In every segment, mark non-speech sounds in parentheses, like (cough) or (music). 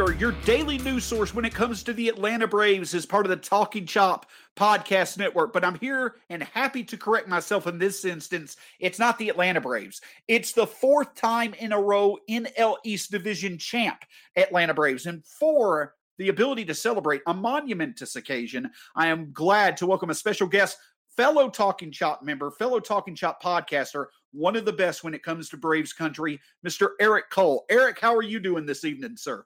Your daily news source when it comes to the Atlanta Braves is part of the Talking Chop podcast network. But I'm here and happy to correct myself in this instance. It's not the Atlanta Braves. It's the fourth time in a row NL East Division champ Atlanta Braves. And for the ability to celebrate a monumentous occasion, I am glad to welcome a special guest, fellow Talking Chop member, fellow Talking Chop podcaster, one of the best when it comes to Braves country, Mr. Eric Cole. Eric, how are you doing this evening, sir?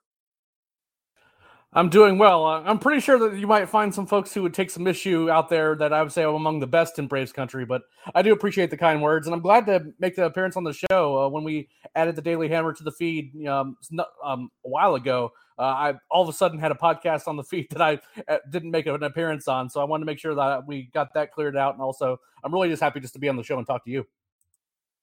I'm doing well. Uh, I'm pretty sure that you might find some folks who would take some issue out there that I would say I'm among the best in Braves country, but I do appreciate the kind words, and I'm glad to make the appearance on the show. Uh, when we added the Daily Hammer to the feed um, um, a while ago, uh, I all of a sudden had a podcast on the feed (laughs) that I uh, didn't make an appearance on, so I wanted to make sure that we got that cleared out. And also, I'm really just happy just to be on the show and talk to you.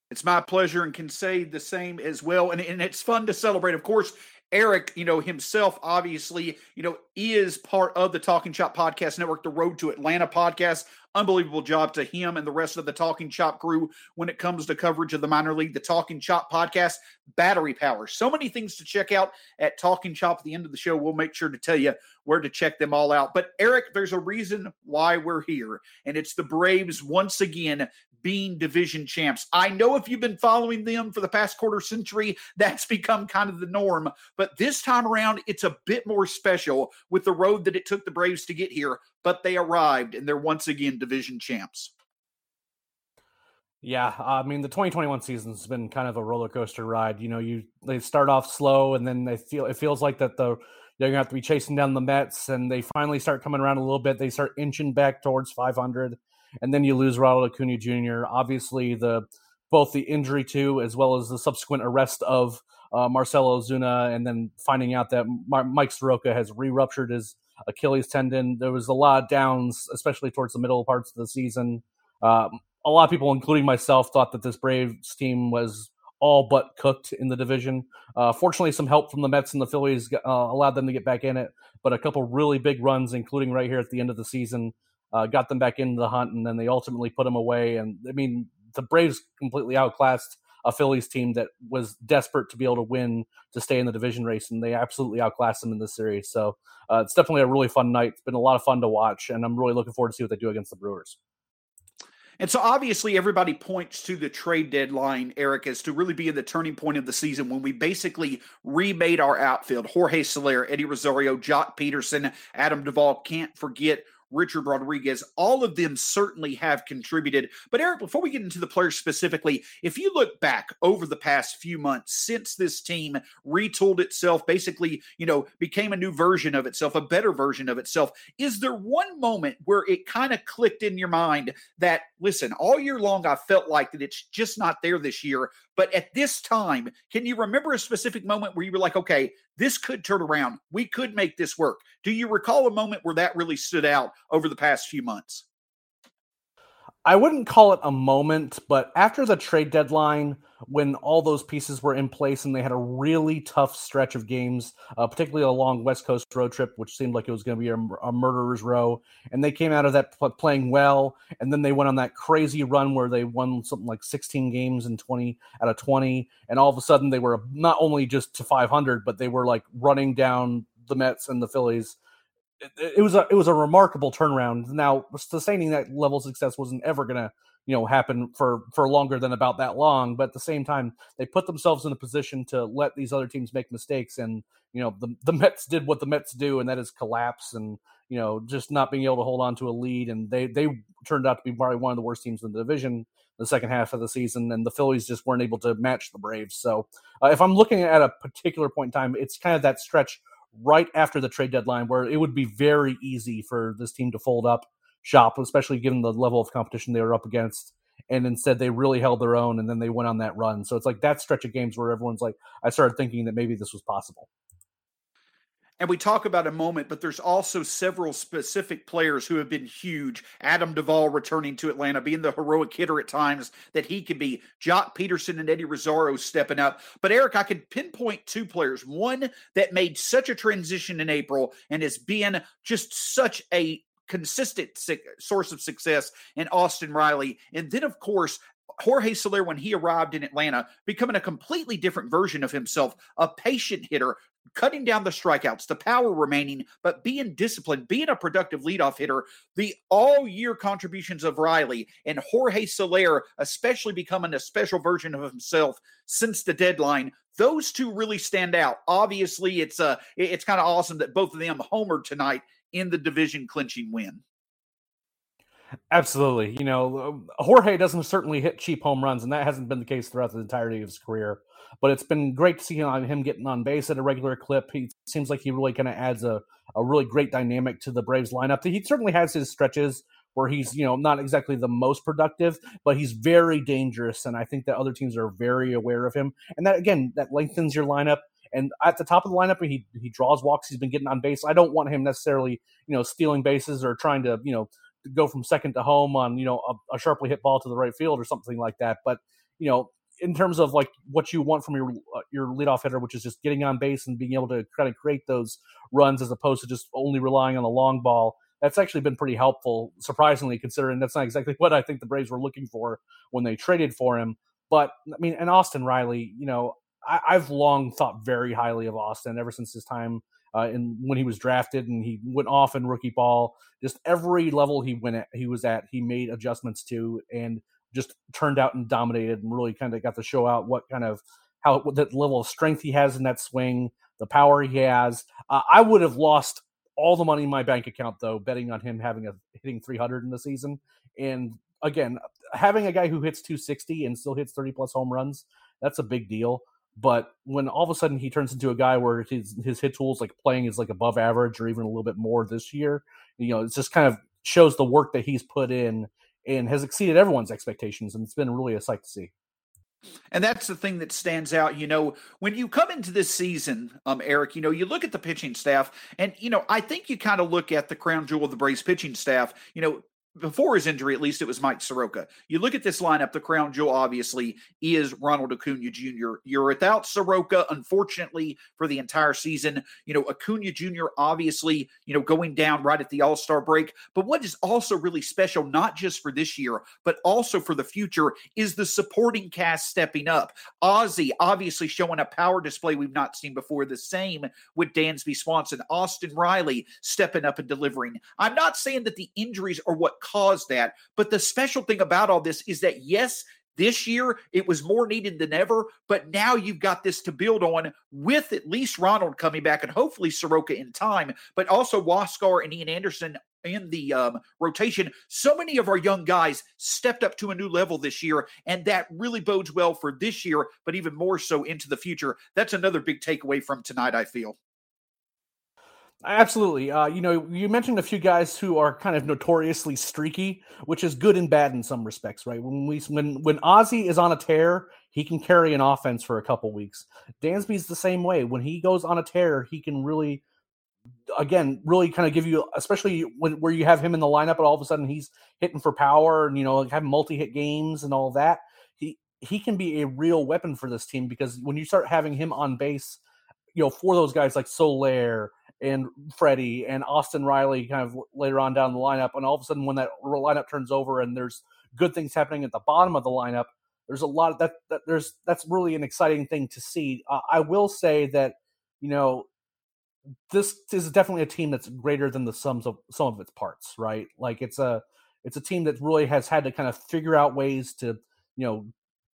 It's my pleasure and can say the same as well. And, and it's fun to celebrate. Of course, Eric, you know, himself obviously, you know, is part of the Talking Chop Podcast Network, the Road to Atlanta podcast. Unbelievable job to him and the rest of the Talking Chop crew when it comes to coverage of the minor league, the Talking Chop podcast, battery power. So many things to check out at Talking Chop. At the end of the show, we'll make sure to tell you where to check them all out. But Eric, there's a reason why we're here, and it's the Braves once again being division champs. I know if you've been following them for the past quarter century, (laughs) that's become kind of the norm. But this time around, it's a bit more special with the road that it took the Braves to get here. But they arrived and they're once again division champs. Yeah, I mean the 2021 season's been kind of a roller coaster ride. You know, you they start off slow and then they feel it feels like that the they're gonna have to be chasing down the Mets and they finally start coming around a little bit. They start inching back towards 500 and then you lose Ronald Acuna Jr. Obviously, the both the injury to as well as the subsequent arrest of uh, Marcell Ozuna, and then finding out that Mike Soroka has re-ruptured his Achilles tendon. There was a lot of downs, especially towards the middle parts of the season. Um, a lot of people, including myself, thought that this Braves team was all but cooked in the division. Uh, fortunately, some help from the Mets and the Phillies uh, allowed them to get back in it, but a couple really big runs, including right here at the end of the season, uh, got them back into the hunt, and then they ultimately put them away. And I mean, the Braves completely outclassed a Phillies team that was desperate to be able to win to stay in the division race, and they absolutely outclassed them in this series. So uh, it's definitely a really fun night. It's been a lot of fun to watch, and I'm really looking forward to see what they do against the Brewers. And so obviously everybody points to the trade deadline, Eric, as to really be the turning point of the season when we basically remade our outfield. Jorge Soler, Eddie Rosario, Joc Pederson, Adam Duvall. Can't forget Richard Rodriguez, all of them certainly have contributed. But Eric, before we get into the players specifically, if you look back over the past few months since this team retooled itself, basically, you know, became a new version of itself, a better version of itself, is there one moment where it kind of clicked in your mind that, listen, all year long I felt like that it's just not there this year, but at this time, can you remember a specific moment where you were like, okay, this could turn around. We could make this work. Do you recall a moment where that really stood out over the past few months? I wouldn't call it a moment, but after the trade deadline, when all those pieces were in place and they had a really tough stretch of games, uh, particularly a long West Coast road trip, which seemed like it was going to be a, a, murderer's row, and they came out of that playing well, and then they went on that crazy run where they won something like 16 games and 20 out of 20, and all of a sudden they were not only just to 500, but they were like running down the Mets and the Phillies it, was a it was a remarkable turnaround. Now, sustaining that level of success wasn't ever to you know happen for for longer than about that long but at the same time they put themselves in a position to let these other teams make mistakes and you know the the Mets did what the Mets do and that is collapse and you know just not being able to hold on to a lead and they they turned out to be probably one of the worst teams in the division the second half of the season, and the Phillies just weren't able to match the Braves. So, uh, if I'm looking at a particular point in time, it's kind of that stretch right after the trade deadline where it would be very easy for this team to fold up shop, especially given the level of competition they were up against. And instead, they really held their own, and then they went on that run. So it's like that stretch of games where everyone's like, I started thinking that maybe this was possible and we talk about a moment, but there's also several specific players who have been huge. Adam Duvall returning to Atlanta, being the heroic hitter at times that he could be. Joc Pederson and Eddie Rosario stepping up. But Eric, I could pinpoint two players. One that made such a transition in April and has been just such a consistent source of success in Austin Riley. And then, of course, Jorge Soler, when he arrived in Atlanta, becoming a completely different version of himself, a patient hitter cutting down the strikeouts, the power remaining, but being disciplined, being a productive leadoff hitter, the all year contributions of Riley and Jorge Soler, especially becoming a special version of himself since the deadline. Those two really stand out. Obviously, it's uh it's kind of awesome that both of them homered tonight in the division clinching win. Absolutely. You know, uh, Jorge doesn't certainly hit cheap home runs, and that hasn't been the case throughout the entirety of his career. But it's been great to see him getting on base at a regular clip. He seems like he really kind of adds a, a really great dynamic to the Braves lineup. He certainly has his stretches where he's, you know, not exactly the most productive, but he's very dangerous. And I think that other teams are very aware of him. And that, again, that lengthens your lineup. And at the top of the lineup, he he draws walks. He's been getting on base. I don't want him necessarily, you know, stealing bases or trying to, you know, go from second to home on you know a, a, sharply hit ball to the right field or something like that. But you know, in terms of like what you want from your uh, your leadoff hitter, which is just getting on base and being able to kind of create those runs as opposed to just only relying on the long ball. That's actually been pretty helpful, surprisingly, considering that's not exactly what I think the Braves were looking for when they traded for him. But I mean, and Austin Riley, you know, I, I've long thought very highly of Austin ever since his time uh, and when he was drafted and he went off in rookie ball. Just every level he went at, he was at, he made adjustments to, and just turned out and dominated, and really kind of got to show out what kind of how what that level of strength he has in that swing, the power he has. Uh, I would have lost all the money in my bank account though, betting on him having a hitting 300 in the season. And again, having a guy who hits 260 and still hits 30 plus home runs, that's a big deal. But when all of a sudden he turns into a guy where his his hit tools like playing is like above average or even a little bit more this year, you know, it just kind of shows the work that he's put in and has exceeded everyone's expectations, and it's been really a sight to see. And that's the thing that stands out. You know, when you come into this season, um, Eric, you know, you look at the pitching staff, and, you know, I think you kind of look at the crown jewel of the Braves pitching staff. You know, before his injury, at least it was Mike Soroka. You look at this lineup, the crown jewel obviously is Ronald Acuna Jr. You're without Soroka, unfortunately, for the entire season. You know, Acuna Jr. obviously, you know, going down right at the All Star break. But what is also really special, not just for this year, but also for the future, is the supporting cast stepping up. Ozzie obviously showing a power display we've not seen before. The same with Dansby Swanson, Austin Riley stepping up and delivering. I'm not saying that the injuries are what caused that. But the special thing about all this is that, yes, this year it was more needed than ever, but now you've got this to build on with at least Ronald coming back and hopefully Soroka in time, but also Huascar and Ian Anderson in the um, rotation. So many of our young guys stepped up to a new level this year, and that really bodes well for this year, but even more so into the future. That's another big takeaway from tonight, I feel. Absolutely. Uh, you know, you mentioned a few guys who are kind of notoriously streaky, which is good and bad in some respects, right? When we when when Ozzie is on a tear, he can carry an offense for a couple weeks. Dansby's the same way. When he goes on a tear, he can really again really kind of give you especially when where you have him in the lineup and all of a sudden he's hitting for power and you know have multi-hit games and all that. He he can be a real weapon for this team because when you start having him on base, you know, for those guys like Soler and Freddie and Austin Riley kind of later on down the lineup. And all of a sudden, when that lineup turns over and there's good things happening at the bottom of the lineup, there's a lot of that. that there's that's really an exciting thing to see. Uh, I will say that you know this is definitely a team that's greater than the sums of some of its parts, right? Like it's a it's a team that really has had to kind of figure out ways to you know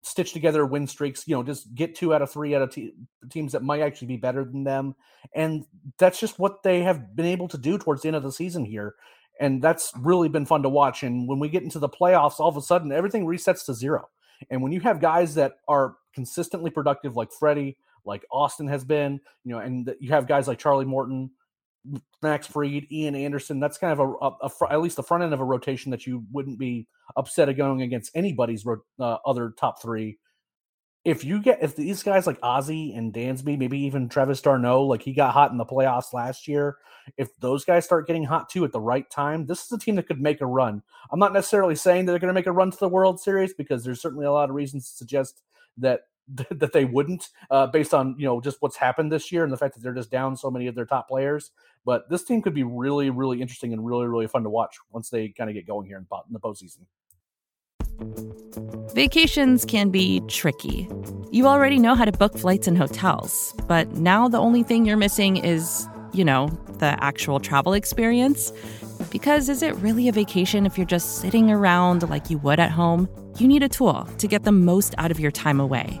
stitch together win streaks, you know, just get two out of three out of te- teams that might actually be better than them. And that's just what they have been able to do towards the end of the season here. and that's really been fun to watch. And when we get into the playoffs, all of a sudden everything resets to zero. And when you have guys that are consistently productive, like Freddie, like Austin has been, you know, and you have guys like Charlie Morton, Max Fried, Ian Anderson. That's kind of a, a, a, at least the front end of a rotation that you wouldn't be upset at going against anybody's uh, other top three. If you get if these guys like Ozzie and Dansby, maybe even Travis d'Arnaud, like he got hot in the playoffs last year. If those guys start getting hot too at the right time, this is a team that could make a run. I'm not necessarily saying that they're going to make a run to the World Series because there's certainly a lot of reasons to suggest that that they wouldn't, uh, based on you know just what's happened this year and the fact that they're just down so many of their top players. But this team could be really, really interesting and really, really fun to watch once they kind of get going here in, in the postseason. Vacations can be tricky. You already know how to book flights and hotels, but now the only thing you're missing is, you know, the actual travel experience. Because is it really a vacation if you're just sitting around like you would at home? You need a tool to get the most out of your time away.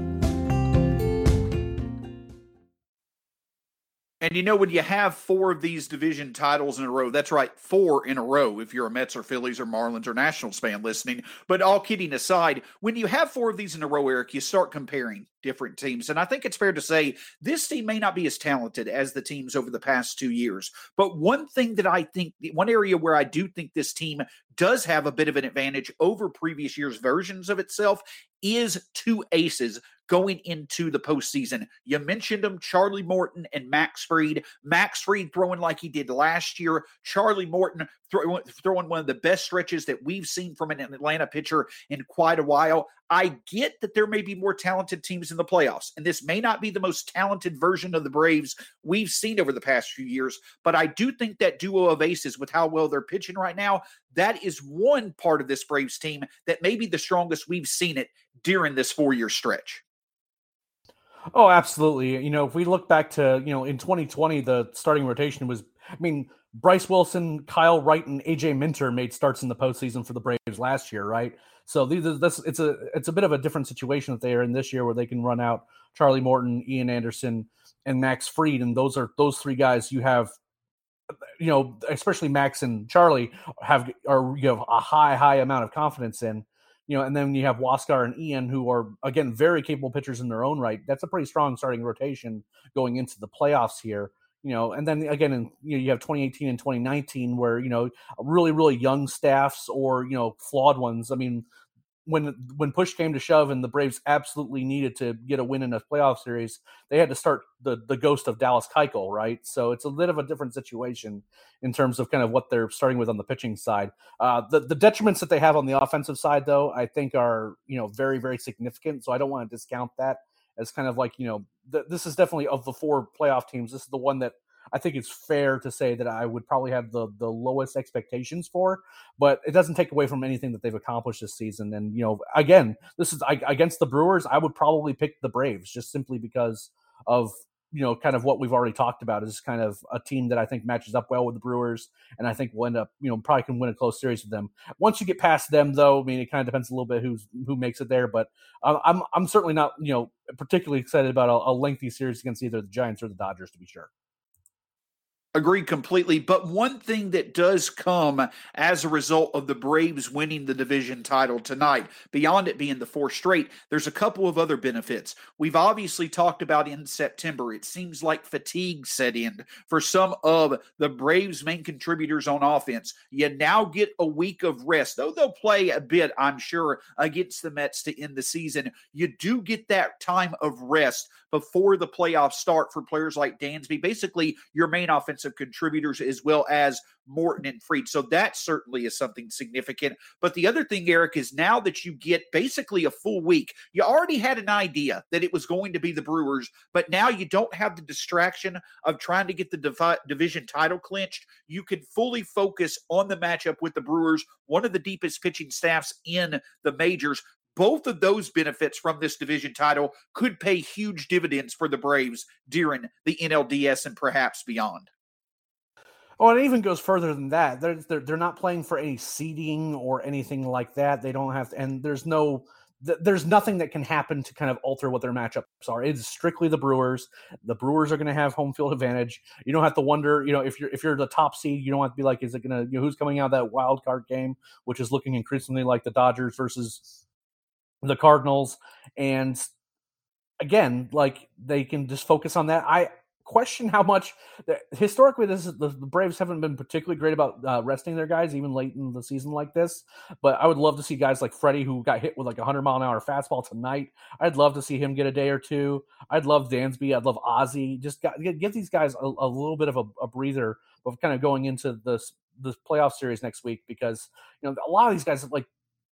And you know, when you have four of these division titles in a row, that's right, four in a row if you're a Mets or Phillies or Marlins or Nationals fan listening. But all kidding aside, when you have four of these in a row, Eric, you start comparing different teams. And I think it's fair to say this team may not be as talented as the teams over the past two years. But one thing that I think, one area where I do think this team does have a bit of an advantage over previous years' versions of itself is two aces going into the postseason. You mentioned them, Charlie Morton and Max Fried. Max Fried throwing like he did last year. Charlie Morton throw, throwing one of the best stretches that we've seen from an Atlanta pitcher in quite a while. I get that there may be more talented teams in the playoffs, and this may not be the most talented version of the Braves we've seen over the past few years, but I do think that duo of aces with how well they're pitching right now, that is one part of this Braves team that may be the strongest we've seen it during this four year stretch. Oh, absolutely. You know, if we look back to, you know, in 2020, the starting rotation was, I mean, Bryce Wilson, Kyle Wright, and AJ Minter made starts in the postseason for the Braves last year, right? So these, are, this, it's a, it's a bit of a different situation that they are in this year, where they can run out Charlie Morton, Ian Anderson, and Max Fried, and those are those three guys you have you know, especially Max and Charlie have are you have a high, high amount of confidence in you know, and then you have Huascar and Ian, who are again very capable pitchers in their own right. That's a pretty strong starting rotation going into the playoffs here. You know, and then again, in, you, know, you have 2018 and 2019, where you know really, really young staffs or you know flawed ones. I mean, when when push came to shove and the Braves absolutely needed to get a win in a playoff series, they had to start the the ghost of Dallas Keuchel, right? So it's a bit of a different situation in terms of kind of what they're starting with on the pitching side. Uh, the the detriments that they have on the offensive side, though, I think are you know very very significant. So I don't want to discount that as kind of like you know th- this is definitely of the four playoff teams, this is the one that I think it's fair to say that I would probably have the the lowest expectations for, but it doesn't take away from anything that they've accomplished this season. And you know, again, this is I, against the Brewers. I would probably pick the Braves just simply because of you know kind of what we've already talked about is kind of a team that I think matches up well with the Brewers, and I think we'll end up you know probably can win a close series with them. Once you get past them, though, I mean it kind of depends a little bit who's who makes it there. But uh, I'm I'm certainly not you know particularly excited about a, a lengthy series against either the Giants or the Dodgers to be sure. Agreed completely. But one thing that does come as a result of the Braves winning the division title tonight, beyond it being the four straight, there's a couple of other benefits. We've obviously talked about in September. It seems like fatigue set in for some of the Braves' main contributors on offense. You now get a week of rest, though they'll play a bit, I'm sure, against the Mets to end the season. You do get that time of rest before the playoffs start for players like Dansby, basically your main offensive contributors, as well as Morton and Fried. So that certainly is something significant. But the other thing, Eric, is now that you get basically a full week, you already had an idea that it was going to be the Brewers, but now you don't have the distraction of trying to get the divi- division title clinched. You can fully focus on the matchup with the Brewers, one of the deepest pitching staffs in the majors both of those benefits from this division title could pay huge dividends for the Braves during the NLDS and perhaps beyond. Oh, and it even goes further than that. They're, they're they're not playing for any seeding or anything like that. They don't have to, and there's no there's nothing that can happen to kind of alter what their matchups are. It's strictly the Brewers. The Brewers are going to have home field advantage. You don't have to wonder, you know, if you're if you're the top seed, you don't have to be like, is it going to, you know, who's coming out of that wild card game, which is looking increasingly like the Dodgers versus the Cardinals. And again, like they can just focus on that. I question how much historically this is the, Braves haven't been particularly great about uh, resting their guys even late in the season like this. But I would love to see guys like Freddie who got hit with like a hundred mile an hour fastball tonight. I'd love to see him get a day or two. I'd love Dansby. I'd love Ozzie. Just got, give these guys a, a little bit of a, a breather of kind of going into this this playoff series next week because you know a lot of these guys like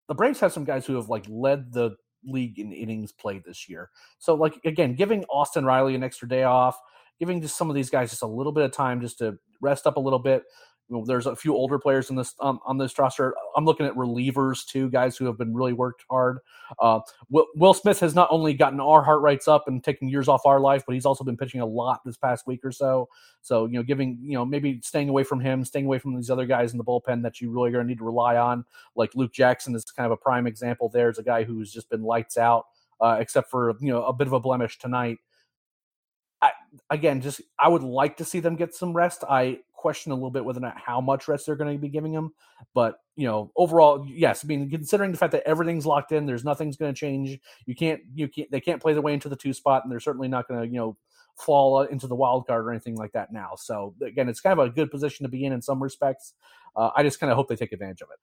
the Braves have some guys who have like led the league in innings played this year. So like again, giving Austin Riley an extra day off, giving just some of these guys just a little bit of time just to rest up a little bit, you know, there's a few older players in this um, on this roster. I'm looking at relievers too, guys who have been really worked hard. Uh, Will, Will, Smith has not only gotten our heart rates up and taking years off our life, but he's also been pitching a lot this past week or so. So you know, giving you know maybe staying away from him, staying away from these other guys in the bullpen that you really are going to need to rely on, like Luke Jackson is kind of a prime example. There's a guy who's just been lights out, uh, except for you know a bit of a blemish tonight. I, again, just I would like to see them get some rest. I question a little bit whether or not how much rest they're going to be giving him. But you know, overall, yes. I mean, considering the fact that everything's locked in, there's nothing's going to change. You can't, you can't, they can't play their way into the two spot, and they're certainly not going to, you know, fall into the wild card or anything like that now. So again, it's kind of a good position to be in in some respects. Uh, I just kind of hope they take advantage of it.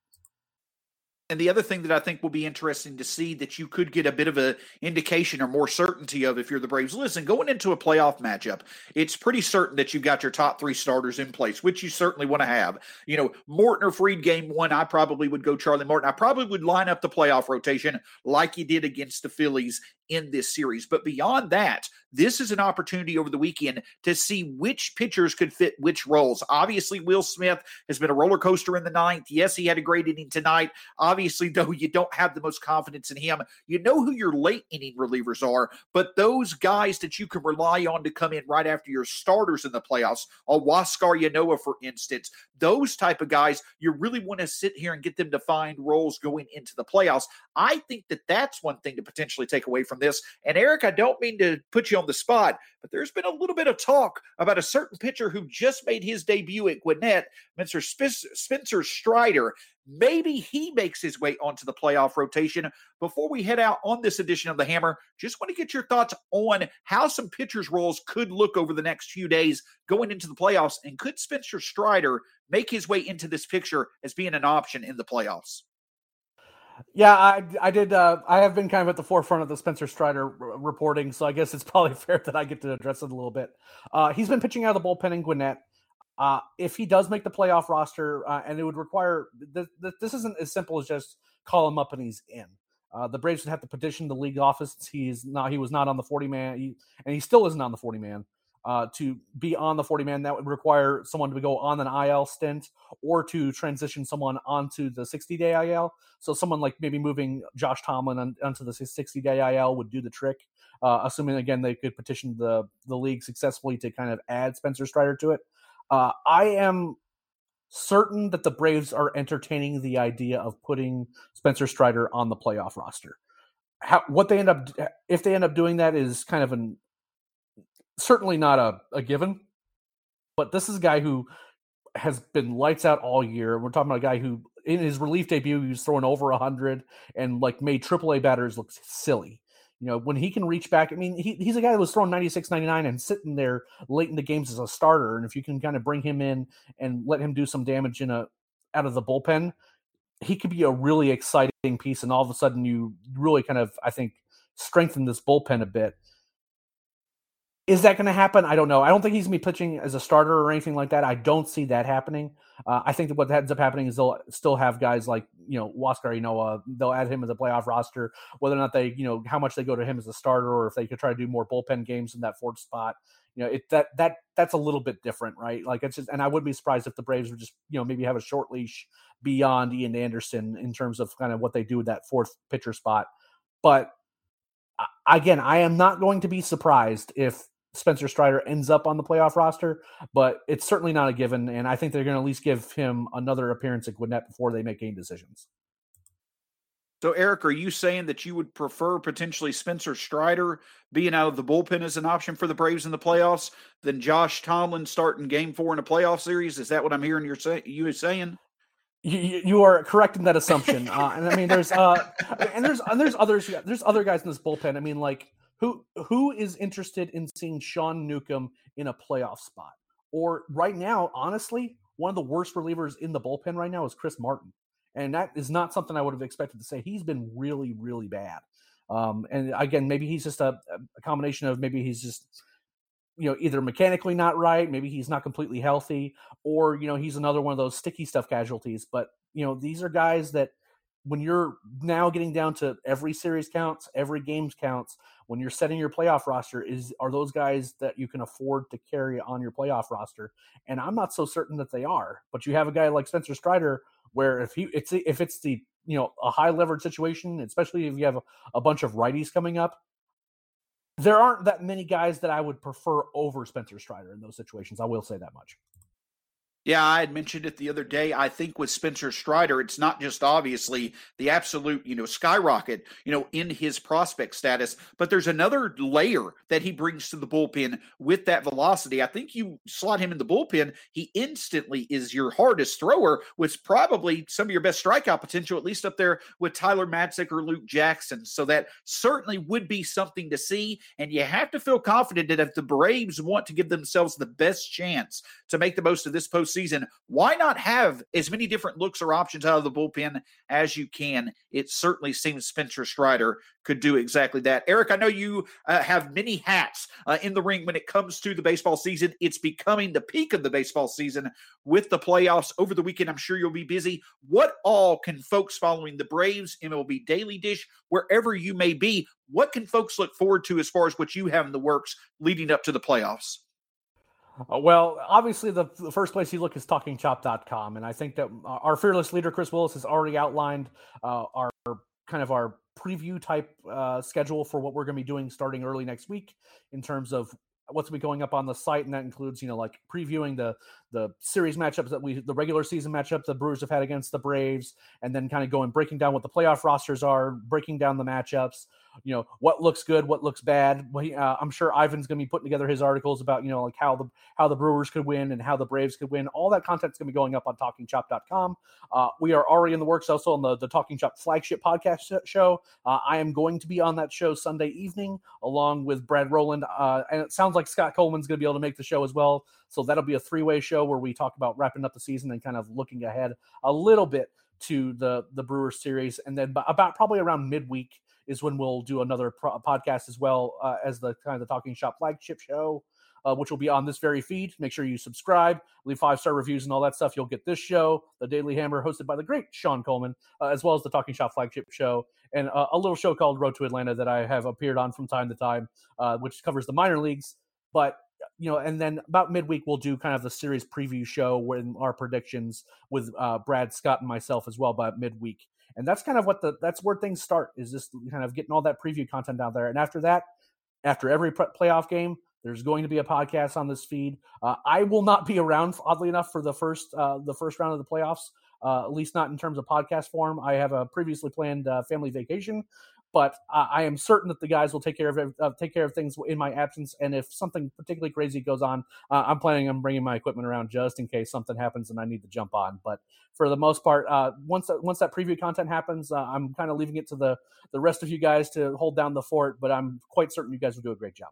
And the other thing that I think will be interesting to see that you could get a bit of an indication or more certainty of if you're the Braves. Listen, going into a playoff matchup, it's pretty certain that you've got your top three starters in place, which you certainly want to have. You know, Morton or Fried game one, I probably would go Charlie Morton. I probably would line up the playoff rotation like he did against the Phillies in this series. But beyond that, this is an opportunity over the weekend to see which pitchers could fit which roles. Obviously, Will Smith has been a roller coaster in the ninth. Yes, he had a great inning tonight. Obviously, (laughs) though, you don't have the most confidence in him. You know who your late inning relievers are, but those guys that you can rely on to come in right after your starters in the playoffs, a Huascar Ynoa, for instance, those type of guys, you really want to sit here and get them to find roles going into the playoffs. I think that that's one thing to potentially take away from this. And Eric, I don't mean to put you on the spot, but there's been a little bit of talk about a certain pitcher who just made his debut at Gwinnett, Mr. Spencer Strider. Maybe he makes his way onto the playoff rotation. Before we head out on this edition of the Hammer, just want to get your thoughts on how some pitchers' roles could look over the next few days going into the playoffs. And could Spencer Strider make his way into this picture as being an option in the playoffs? Yeah, I, I did. Uh, I have been kind of at the forefront of the Spencer Strider r- reporting, so I guess it's (laughs) probably fair that I get to address it a little bit. Uh, he's been pitching out of the bullpen in Gwinnett. Uh, if he does make the playoff roster, uh, and it would require th- th- this isn't as simple as just call him up and he's in. Uh, the Braves would have to petition the league office. He's not. He was not on the forty man, he, and he still isn't on the forty man. Uh, to be on the 40 man, that would require someone to go on an IL stint or to transition someone onto the 60 day IL. So, someone like maybe moving Josh Tomlin on, onto the 60 day IL would do the trick, uh, assuming again they could petition the, the league successfully to kind of add Spencer Strider to it. Uh, I am certain that the Braves are entertaining the idea of putting Spencer Strider on the playoff roster. How, what they end up, if they end up doing that, is kind of an certainly not a, a given, but this is a guy who has been lights out all year. We're talking about a guy who, in his relief debut, he was throwing over 100 and like made AAA batters look silly. You know, when he can reach back, I mean, he, he's a guy that was throwing 96, 99 and sitting there late in the games as a starter. And if you can kind of bring him in and let him do some damage in a out of the bullpen, he could be a really exciting piece. And all of a sudden, you really kind of, I think, strengthen this bullpen a bit. Is that going to happen? I don't know. I don't think he's going to be pitching as a starter or anything like that. I don't see that happening. Uh, I think that what ends up happening is they'll still have guys like you know Huascar Ynoa. They'll add him as a playoff roster. Whether or not they you know how much they go to him as a starter, or if they could try to do more bullpen games in that fourth spot. You know, it that that that's a little bit different, right? Like it's just, and I wouldn't be surprised if the Braves would just you know maybe have a short leash beyond Ian Anderson in terms of kind of what they do with that fourth pitcher spot. But again, I am not going to be surprised if Spencer Strider ends up on the playoff roster, but it's certainly not a given. And I think they're going to at least give him another appearance at Gwinnett before they make game decisions. So, Eric, are you saying that you would prefer potentially Spencer Strider being out of the bullpen as an option for the Braves in the playoffs than Josh Tomlin starting Game Four in a playoff series? Is that what I'm hearing you're say- you saying? You, you are correct in that assumption, uh, and I mean, there's uh, and there's and there's others, there's other guys in this bullpen. I mean, like who who is interested in seeing Sean Newcomb in a playoff spot? Or right now, honestly, one of the worst relievers in the bullpen right now is Chris Martin, and that is not something I would have expected to say. He's been really, really bad. Um, and again, maybe he's just a, a combination of maybe he's just you know either mechanically not right, maybe he's not completely healthy, or you know he's another one of those sticky stuff casualties. But you know these are guys that when you're now getting down to every series counts, every games counts, when you're setting your playoff roster, is are those guys that you can afford to carry on your playoff roster? And I'm not so certain that they are. But you have a guy like Spencer Strider, where if he it's if it's the you know a high leverage situation, especially if you have a, a bunch of righties coming up, there aren't that many guys that I would prefer over Spencer Strider in those situations. I will say that much. Yeah, I had mentioned it the other day. I think with Spencer Strider, it's not just obviously the absolute, you know, skyrocket, you know, in his prospect status, but there's another layer that he brings to the bullpen with that velocity. I think you slot him in the bullpen, he instantly is your hardest thrower, with probably some of your best strikeout potential, at least up there with Tyler Matzek or Luke Jackson. So that certainly would be something to see. And you have to feel confident that if the Braves want to give themselves the best chance to make the most of this postseason, season, why not have as many different looks or options out of the bullpen as you can? It certainly seems Spencer Strider could do exactly that. Eric, I know you uh, have many hats uh, in the ring when it comes to the baseball season. It's becoming the peak of the baseball season with the playoffs over the weekend. I'm sure you'll be busy. What all can folks following the Braves, MLB Daily Dish, wherever you may be, what can folks look forward to as far as what you have in the works leading up to the playoffs? Uh, well, obviously, the, the, first place you look is talkingchop.com. And I think that our fearless leader, Kris Willis, has already outlined uh, our kind of our preview type uh, schedule for what we're going to be doing starting early next week in terms of what's be going up on the site. And that includes, you know, like previewing the the series matchups that we, the regular season matchups the Brewers have had against the Braves, and then kind of going breaking down what the playoff rosters are, breaking down the matchups you know what looks good, what looks bad. Uh, I'm sure Ivan's going to be putting together his articles about you know like how the how the Brewers could win and how the Braves could win. All that content's going to be going up on TalkingChop.com. Uh, we are already in the works also on the the Talking Chop flagship podcast show. Uh, I am going to be on that show Sunday evening along with Brad Rowland, uh, and it sounds like Scott Coleman's going to be able to make the show as well. So that'll be a three way show where we talk about wrapping up the season and kind of looking ahead a little bit to the the Brewers series, and then about probably around midweek is when we'll do another pro- podcast as well uh, as the kind of the Talking Chop flagship show uh, which will be on this very feed. Make sure you subscribe, leave five star reviews, and all that stuff. You'll get this show, the Daily Hammer, hosted by the great Shawn Coleman, uh, as well as the Talking Chop flagship show, and uh, a little show called Road to Atlanta that I have appeared on from time to time, uh, which covers the minor leagues. But you know, and then about midweek we'll do kind of the series preview show with our predictions with uh, Brad Scott and myself as well by midweek. And that's kind of what the that's where things start is just kind of getting all that preview content out there. And after that, after every playoff game, there's going to be a podcast on this feed. Uh, I will not be around, oddly enough, for the first uh, the first round of the playoffs. Uh, at least not in terms of podcast form. I have a previously planned uh, family vacation, but I am certain that the guys will take care of uh, take care of things in my absence. And if something particularly crazy goes on, uh, I'm planning on bringing my equipment around just in case something happens and I need to jump on. But for the most part, uh, once that, once that preview content happens, uh, I'm kind of leaving it to the the rest of you guys to hold down the fort. But I'm quite certain you guys will do a great job.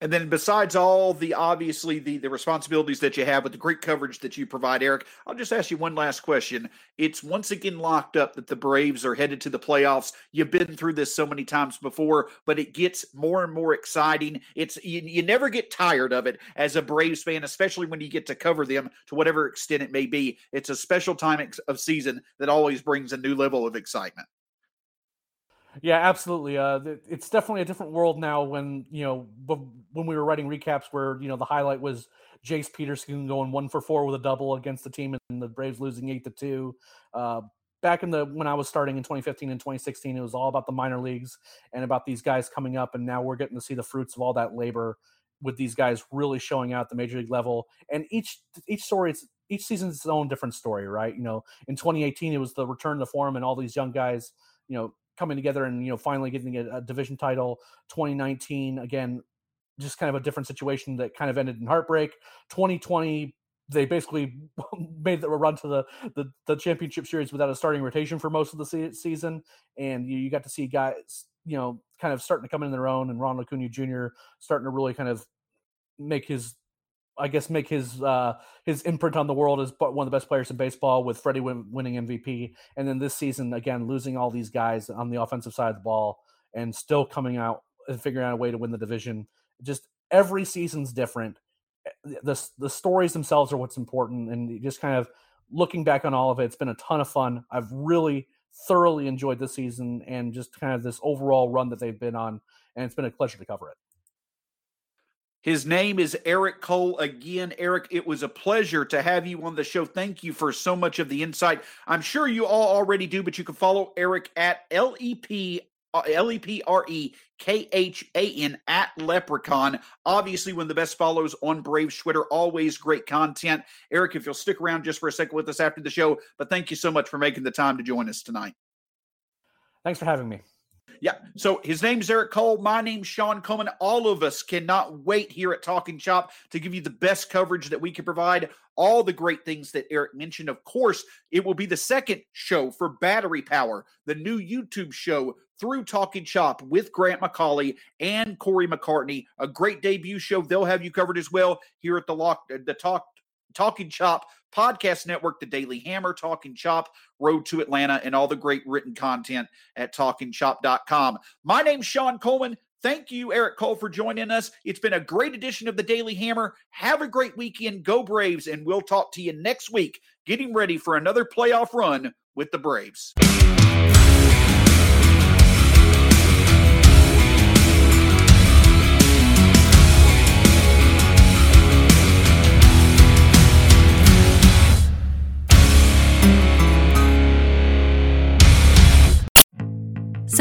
And then besides all the obviously the the responsibilities that you have with the great coverage that you provide, Eric, I'll just ask you one last question. It's once again locked up that the Braves are headed to the playoffs. You've been through this so many times before, but it gets more and more exciting. It's you, you never get tired of it as a Braves fan, especially when you get to cover them to whatever extent it may be. It's a special time of season that always brings a new level of excitement. Yeah, absolutely. Uh, it's definitely a different world now. When you know, when we were writing recaps, where you know the highlight was Jace Peterson going one for four with a double against the team, and the Braves losing eight to two. Uh, back in the when I was starting in 2015 and 2016, it was all about the minor leagues and about these guys coming up, and now we're getting to see the fruits of all that labor with these guys really showing out the major league level. And each each story, it's each season's its own different story, right? You know, in 2018, it was the return to form and all these young guys, you know, coming together and you know finally getting a, a, division title. 2019 again just kind of a different situation that kind of ended in heartbreak. 2020 they basically (laughs) made the run to the, the, the championship series without a starting rotation for most of the se- season. And you, you, got to see guys you know kind of starting to come in their own and ronald acuna jr starting to really kind of make his I guess make his uh, his imprint on the world as one of the best players in baseball with Freddie win- winning MVP, and then this season again losing all these guys on the offensive side of the ball and still coming out and figuring out a way to win the division. Just every season's different. Eh, the the stories themselves are what's important, and just kind of looking back on all of it, it's been a ton of fun. I've really thoroughly enjoyed this season and just kind of this overall run that they've been on, and it's been a pleasure to cover it. His name is Eric Cole. Again, Eric, it was a pleasure to have you on the show. Thank you for so much of the insight. I'm sure you all already do, but you can follow Eric at L E P uh, L E P R E K H A N at Leprechaun. Obviously, one of the best follows on Brave Twitter. Always great content. Eric, if you'll stick around just for a second with us after the show, but thank you so much for making the time to join us tonight. Thanks for having me. Yeah. So his name's Eric Cole. My name's Shawn Coleman. All of us cannot wait here at Talking Chop to give you the best coverage that we can provide. All the great things that Eric mentioned. Of course, it will be the second show for Battery Power, the new YouTube show through Talking Chop with Grant McAuley and Corey McCartney. A great debut show. They'll have you covered as well here at the Lock the Talk Talking Chop Podcast Network, The Daily Hammer, Talking Chop, Road to Atlanta, and all the great written content at talkingchop.com. My name's Shawn Coleman. Thank you, Eric Cole, for joining us. It's been a great edition of the Daily Hammer. Have a great weekend. Go Braves, and we'll talk to you next week, getting ready for another playoff run with the Braves.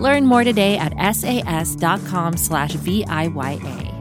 Learn more today at sas.com slash VIYA.